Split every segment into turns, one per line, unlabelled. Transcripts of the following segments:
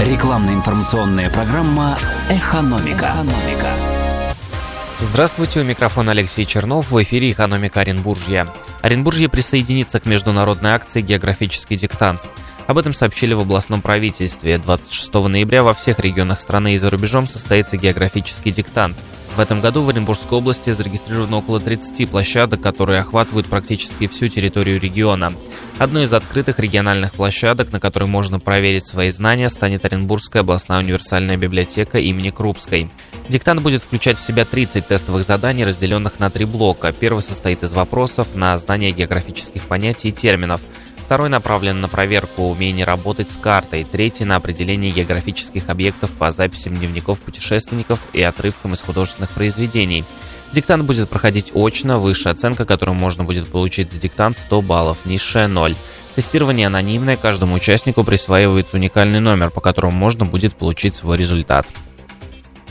Рекламно-информационная программа «Экономика». «Экономика».
Здравствуйте, у микрофона Алексей Чернов, в эфире «Экономика Оренбуржья». Оренбуржье присоединится к международной акции «Географический диктант». Об этом сообщили в областном правительстве. 26 ноября во всех регионах страны и за рубежом состоится географический диктант – в этом году в Оренбургской области зарегистрировано около 30 площадок, которые охватывают практически всю территорию региона. Одной из открытых региональных площадок, на которой можно проверить свои знания, станет Оренбургская областная универсальная библиотека имени Крупской. Диктант будет включать в себя 30 тестовых заданий, разделенных на три блока. Первый состоит из вопросов на знание географических понятий и терминов – Второй направлен на проверку умения работать с картой. Третий на определение географических объектов по записям дневников путешественников и отрывкам из художественных произведений. Диктант будет проходить очно, высшая оценка, которую можно будет получить за диктант 100 баллов, низшая 0. Тестирование анонимное, каждому участнику присваивается уникальный номер, по которому можно будет получить свой результат.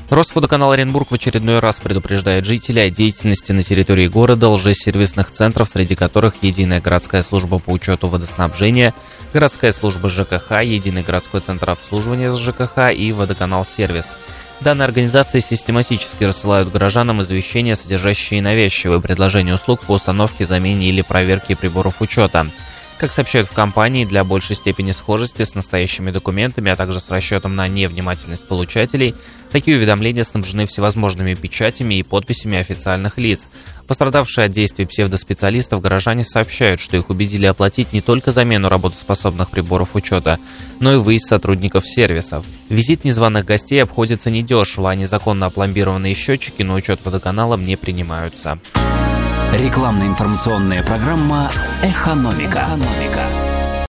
Росводоканал Оренбург в очередной раз предупреждает жителей о деятельности на территории города лжесервисных центров, среди которых Единая городская служба по учету водоснабжения, городская служба ЖКХ, Единый городской центр обслуживания ЖКХ и Водоканал Сервис. Данные организации систематически рассылают горожанам извещения, содержащие навязчивые предложения услуг по установке, замене или проверке приборов учета – как сообщают в компании, для большей степени схожести с настоящими документами, а также с расчетом на невнимательность получателей, такие уведомления снабжены всевозможными печатями и подписями официальных лиц. Пострадавшие от действий псевдоспециалистов горожане сообщают, что их убедили оплатить не только замену работоспособных приборов учета, но и выезд сотрудников сервисов. Визит незваных гостей обходится недешево, а незаконно опломбированные счетчики на учет водоканалом не принимаются.
Рекламно-информационная программа «Экономика». «Экономика».